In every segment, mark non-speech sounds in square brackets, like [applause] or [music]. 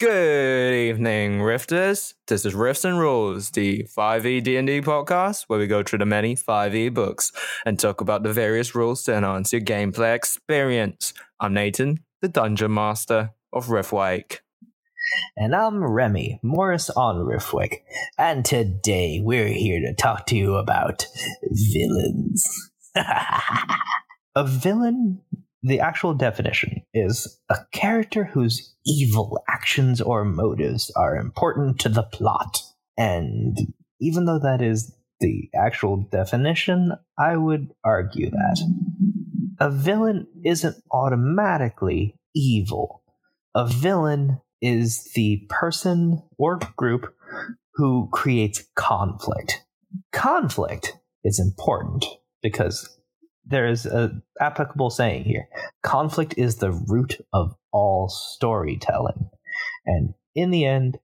Good evening, Rifters. This is Rifts and Rules, the 5e D&D podcast where we go through the many 5e books and talk about the various rules to enhance your gameplay experience. I'm Nathan, the Dungeon Master of Riftwake. And I'm Remy, Morris on Riftwake. And today we're here to talk to you about villains. [laughs] a villain the actual definition is a character whose evil actions or motives are important to the plot. And even though that is the actual definition, I would argue that a villain isn't automatically evil. A villain is the person or group who creates conflict. Conflict is important because there is a applicable saying here. Conflict is the root of all storytelling. And in the end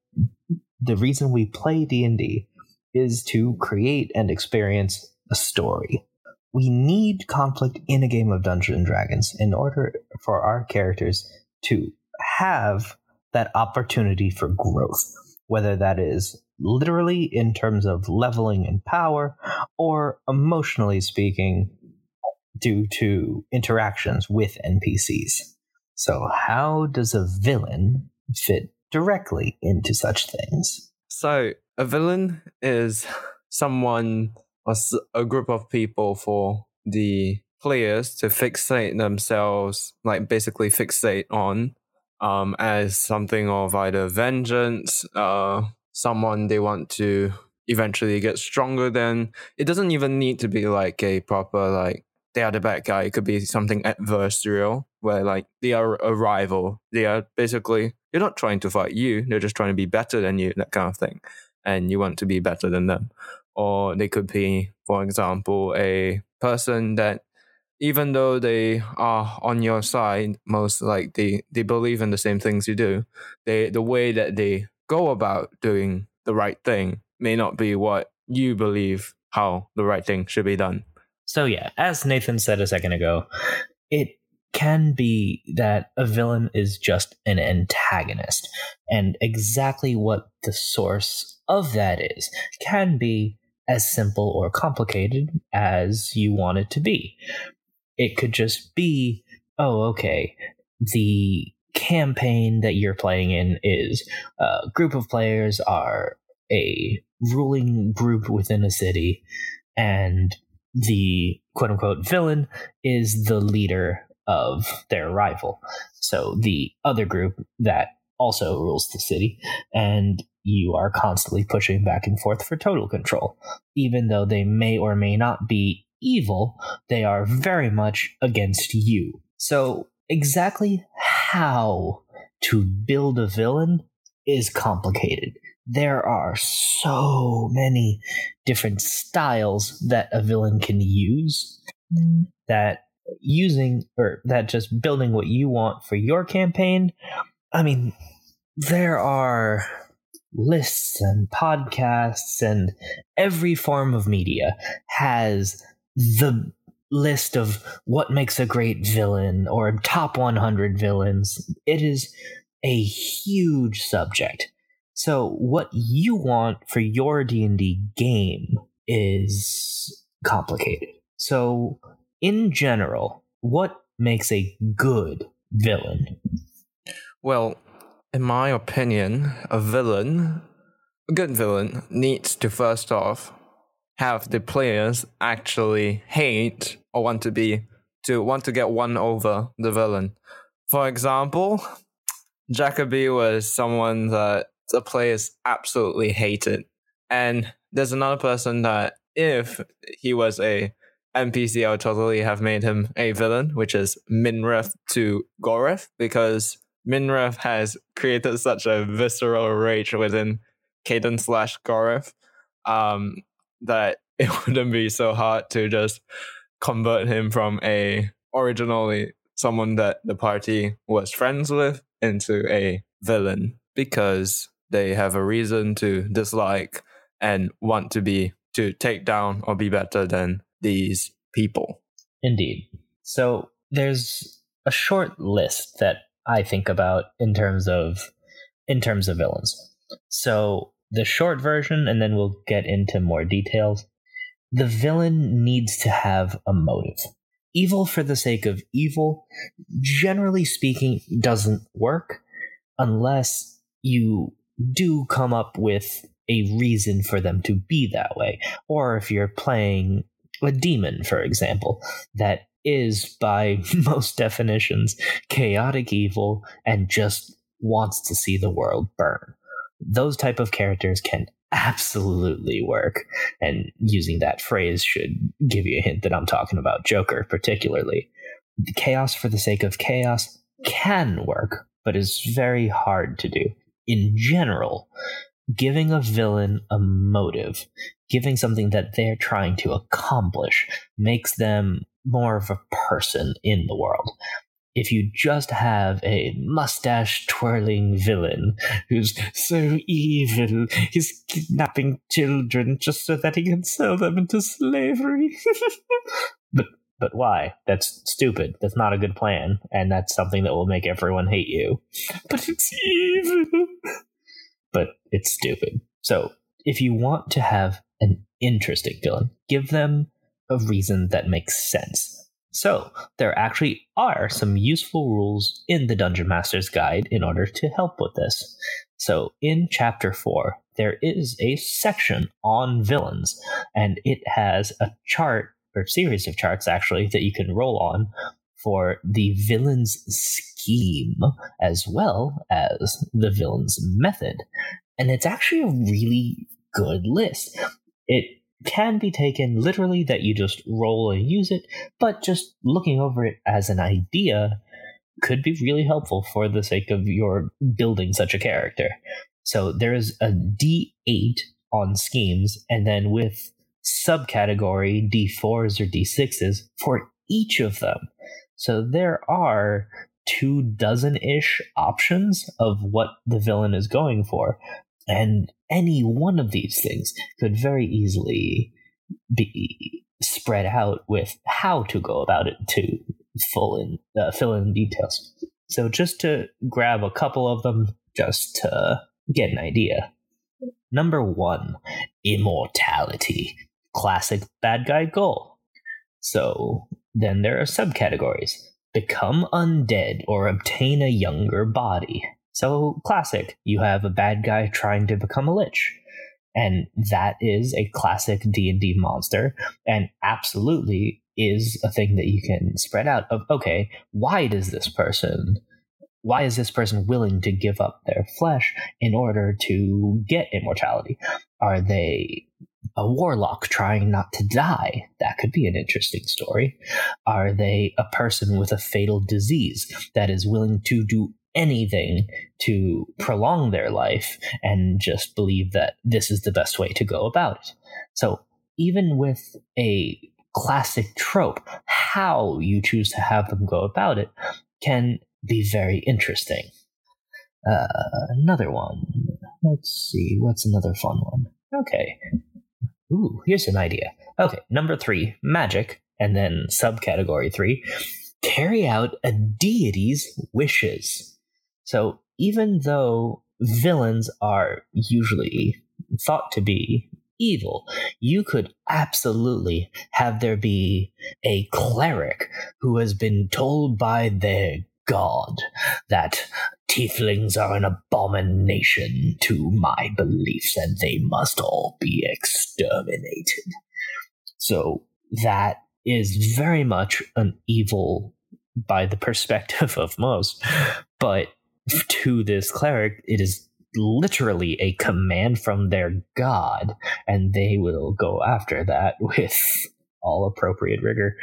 the reason we play d&d is to create and experience a story. We need conflict in a game of dungeons and dragons in order for our characters to have that opportunity for growth whether that is literally in terms of leveling and power or emotionally speaking due to interactions with NPCs. So, how does a villain fit directly into such things? So, a villain is someone or a group of people for the players to fixate themselves, like basically fixate on, um, as something of either vengeance, uh, someone they want to eventually get stronger than. It doesn't even need to be like a proper like they are the bad guy. It could be something adversarial where like they are a rival. They are basically they're not trying to fight you. They're just trying to be better than you, that kind of thing. And you want to be better than them. Or they could be, for example, a person that even though they are on your side, most like they, they believe in the same things you do, they the way that they go about doing the right thing may not be what you believe how the right thing should be done. So yeah, as Nathan said a second ago, it can be that a villain is just an antagonist, and exactly what the source of that is can be as simple or complicated as you want it to be. It could just be, oh, okay, the campaign that you're playing in is uh, a group of players are a ruling group within a city, and the quote unquote villain is the leader of their rival. So the other group that also rules the city, and you are constantly pushing back and forth for total control. Even though they may or may not be evil, they are very much against you. So, exactly how to build a villain is complicated there are so many different styles that a villain can use that using or that just building what you want for your campaign. I mean there are lists and podcasts and every form of media has the list of what makes a great villain or top 100 villains. It is a huge subject so what you want for your D&D game is complicated. So in general, what makes a good villain? Well, in my opinion, a villain, a good villain needs to first off have the players actually hate or want to be to want to get one over the villain. For example, Jacoby was someone that the players absolutely hated. And there's another person that if he was a NPC, I would totally have made him a villain, which is Minrith to Goreth, because Minref has created such a visceral rage within Caden slash Gorif um, that [laughs] it wouldn't be so hard to just convert him from a originally someone that the party was friends with into a villain because they have a reason to dislike and want to be to take down or be better than these people. Indeed. So there's a short list that I think about in terms of in terms of villains. So the short version and then we'll get into more details. The villain needs to have a motive. Evil for the sake of evil, generally speaking, doesn't work unless you do come up with a reason for them to be that way. Or if you're playing a demon, for example, that is, by [laughs] most definitions, chaotic evil and just wants to see the world burn. Those type of characters can absolutely work. And using that phrase should give you a hint that I'm talking about Joker, particularly. The chaos for the sake of chaos can work, but is very hard to do. In general, giving a villain a motive, giving something that they're trying to accomplish, makes them more of a person in the world. If you just have a mustache twirling villain who's so evil, he's kidnapping children just so that he can sell them into slavery. [laughs] but but why? That's stupid. That's not a good plan, and that's something that will make everyone hate you. But it's evil but it's stupid. So if you want to have an interesting villain, give them a reason that makes sense. So, there actually are some useful rules in the Dungeon Master's Guide in order to help with this. So, in Chapter 4, there is a section on villains, and it has a chart, or series of charts actually, that you can roll on for the villain's scheme as well as the villain's method. And it's actually a really good list. It can be taken literally that you just roll and use it, but just looking over it as an idea could be really helpful for the sake of your building such a character. So there is a D8 on schemes, and then with subcategory D4s or D6s for each of them. So there are two dozen ish options of what the villain is going for. And any one of these things could very easily be spread out with how to go about it to full in, uh, fill in details. So just to grab a couple of them, just to get an idea. Number one, immortality. Classic bad guy goal. So then there are subcategories become undead or obtain a younger body. So, classic, you have a bad guy trying to become a lich. And that is a classic D&D monster and absolutely is a thing that you can spread out of okay, why does this person why is this person willing to give up their flesh in order to get immortality? Are they a warlock trying not to die. That could be an interesting story. Are they a person with a fatal disease that is willing to do anything to prolong their life and just believe that this is the best way to go about it? So, even with a classic trope, how you choose to have them go about it can be very interesting. Uh, another one. Let's see, what's another fun one? Okay, Ooh, here's an idea. Okay, number three, magic, and then subcategory three, carry out a deity's wishes. So even though villains are usually thought to be evil, you could absolutely have there be a cleric who has been told by their god that tieflings are an abomination to my beliefs and they must all be exterminated. So that is very much an evil by the perspective of most, but to this cleric, it is literally a command from their god, and they will go after that [laughs] with all appropriate rigor.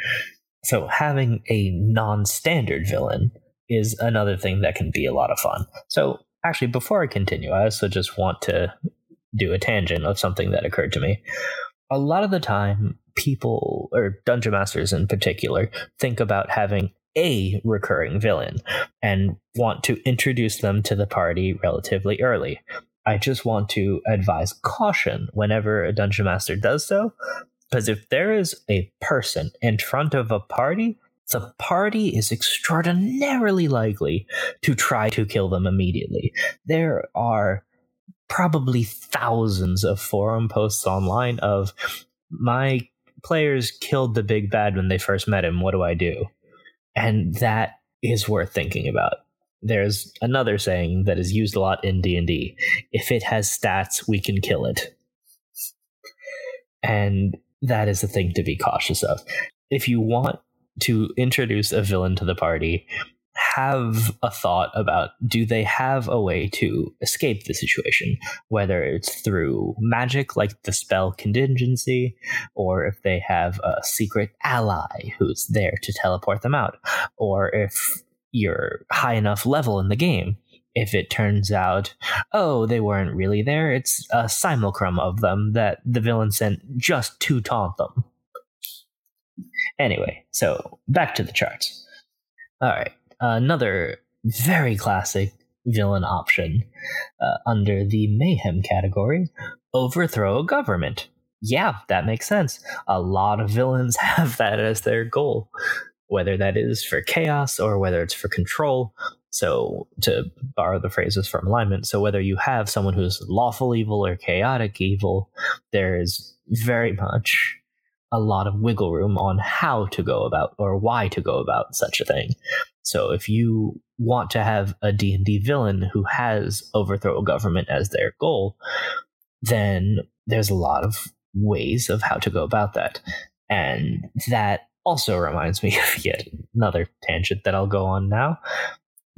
So having a non standard villain is another thing that can be a lot of fun. So, actually, before I continue, I also just want to do a tangent of something that occurred to me. A lot of the time, people, or dungeon masters in particular, think about having a recurring villain and want to introduce them to the party relatively early. I just want to advise caution whenever a dungeon master does so, because if there is a person in front of a party, the party is extraordinarily likely to try to kill them immediately. There are probably thousands of forum posts online of my players killed the big bad when they first met him. What do I do? And that is worth thinking about. There's another saying that is used a lot in D&D. If it has stats, we can kill it. And that is the thing to be cautious of. If you want to introduce a villain to the party, have a thought about do they have a way to escape the situation, whether it's through magic like the spell contingency, or if they have a secret ally who's there to teleport them out, or if you're high enough level in the game. If it turns out, oh, they weren't really there, it's a simulacrum of them that the villain sent just to taunt them. Anyway, so back to the charts. All right another very classic villain option uh, under the mayhem category overthrow a government. Yeah, that makes sense. A lot of villains [laughs] have that as their goal, whether that is for chaos or whether it's for control. So, to borrow the phrases from alignment, so whether you have someone who's lawful evil or chaotic evil, there is very much a lot of wiggle room on how to go about or why to go about such a thing. So if you want to have a D&D villain who has overthrow a government as their goal, then there's a lot of ways of how to go about that. And that also reminds me [laughs] of yet another tangent that I'll go on now.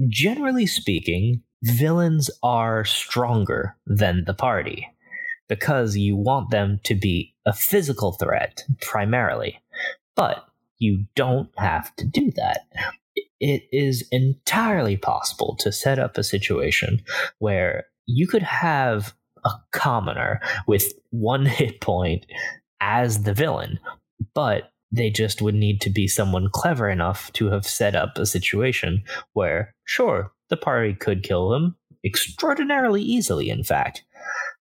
Generally speaking, villains are stronger than the party because you want them to be a physical threat primarily. But you don't have to do that. It is entirely possible to set up a situation where you could have a commoner with one [laughs] hit point as the villain, but they just would need to be someone clever enough to have set up a situation where, sure, the party could kill them extraordinarily easily, in fact,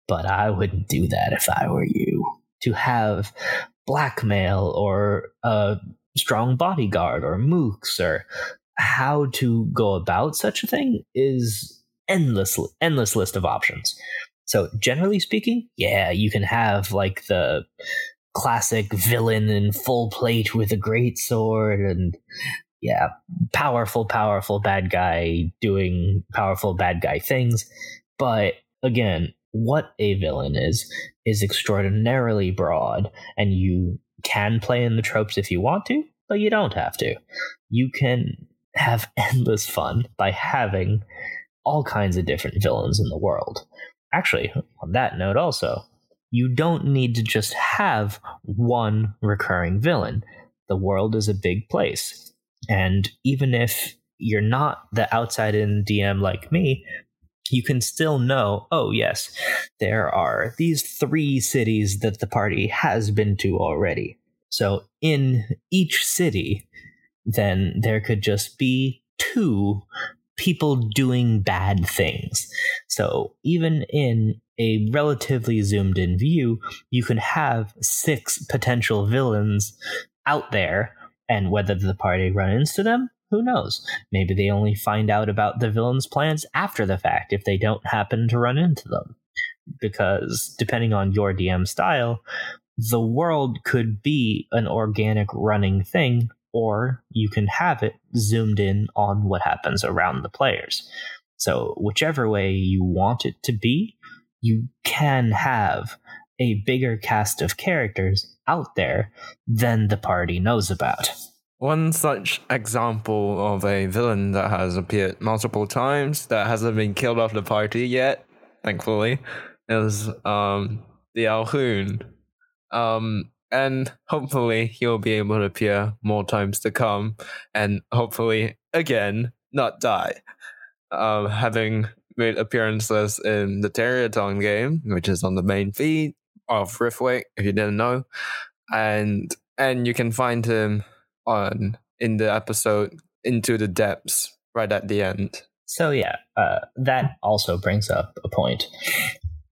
but I wouldn't do that if I were you. To have blackmail or a strong bodyguard or mooks or how to go about such a thing is endless endless list of options. So generally speaking, yeah, you can have like the classic villain in full plate with a great sword and yeah, powerful powerful bad guy doing powerful bad guy things. But again, what a villain is is extraordinarily broad and you can play in the tropes if you want to but you don't have to. You can have [laughs] endless fun by having all kinds of different villains in the world. Actually on that note also you don't need to just have one recurring villain. The world is a big place. And even if you're not the outside in dm like me you can still know, oh, yes, there are these three cities that the party has been to already. So in each city, then there could just be two people doing bad things. So even in a relatively zoomed in view, you can have six potential villains out there, and whether the party run into them who knows? Maybe they only find out about the villain's plans after the fact if they don't happen to run into them. Because depending on your DM style, the world could be an organic running thing, or you can have it zoomed in on what happens around the players. So, whichever way you want it to be, you can have a bigger cast of characters out there than the party knows about. One such example of a villain that has appeared multiple times that hasn't been killed off the party yet, thankfully, is um the Alhoon. Um and hopefully he'll be able to appear more times to come and hopefully again not die. Um, having made appearances in the Terriertown game, which is on the main feed of Riftwake, if you didn't know, and and you can find him on in the episode Into the Depths right at the end. So yeah, uh, that also brings up a point.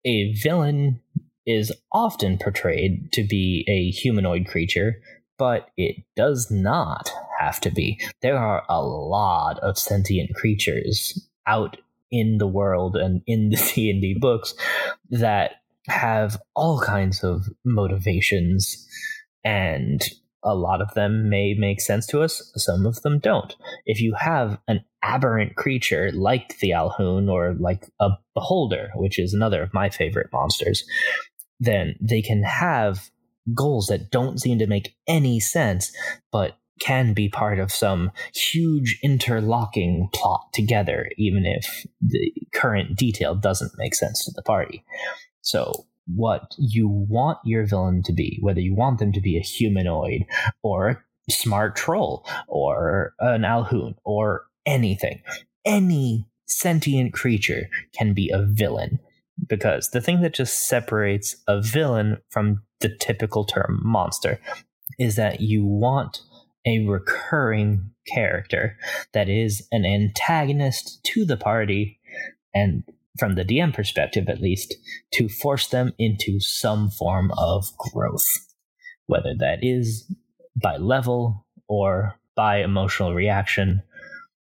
A villain is often portrayed to be a humanoid creature, but it does not have to be. There are a lot of sentient creatures out in the world and in the [laughs] D&D books that have all kinds of motivations and a lot of them may make sense to us, some of them don't. If you have an aberrant creature like the Alhoon or like a Beholder, which is another of my favorite monsters, then they can have goals that don't seem to make any sense, but can be part of some huge interlocking plot together, even if the current detail doesn't make sense to the party. So, what you want your villain to be, whether you want them to be a humanoid or a smart troll or an Alhoon or anything, any sentient creature can be a villain. Because the thing that just separates a villain from the typical term monster is that you want a recurring character that is an antagonist to the party and from the DM perspective at least to force them into some form of growth whether that is by level or by emotional reaction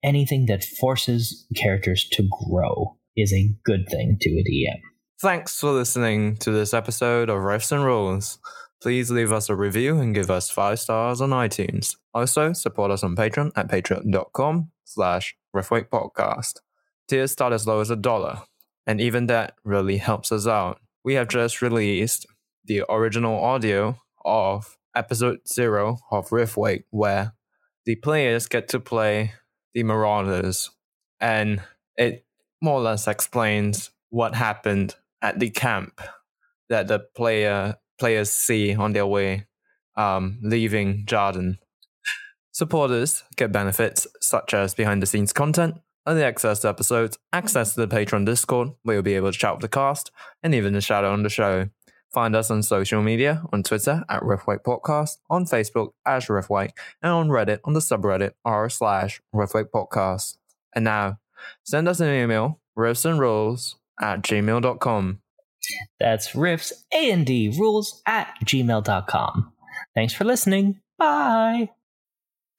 anything that forces characters to grow is a good thing to a DM Thanks for listening to this episode of Riffs and Rules. Please leave us a review and give us five stars on iTunes. Also, support us on Patreon at patreon.com slash Podcast. Tiers start as low as a dollar, and even that really helps us out. We have just released the original audio of episode zero of Riftwake, where the players get to play the Marauders, and it more or less explains what happened at the camp that the player players see on their way um, leaving Jarden. Supporters get benefits such as behind the scenes content, early access to episodes, access to the Patreon Discord, where you'll be able to chat with the cast, and even a shadow on the show. Find us on social media on Twitter at Riftwake Podcast, on Facebook as Riftwake, and on Reddit on the subreddit r slash Riftwake Podcast. And now, send us an email, riffsandrules at gmail.com. That's riffs and D rules at gmail.com. Thanks for listening. Bye.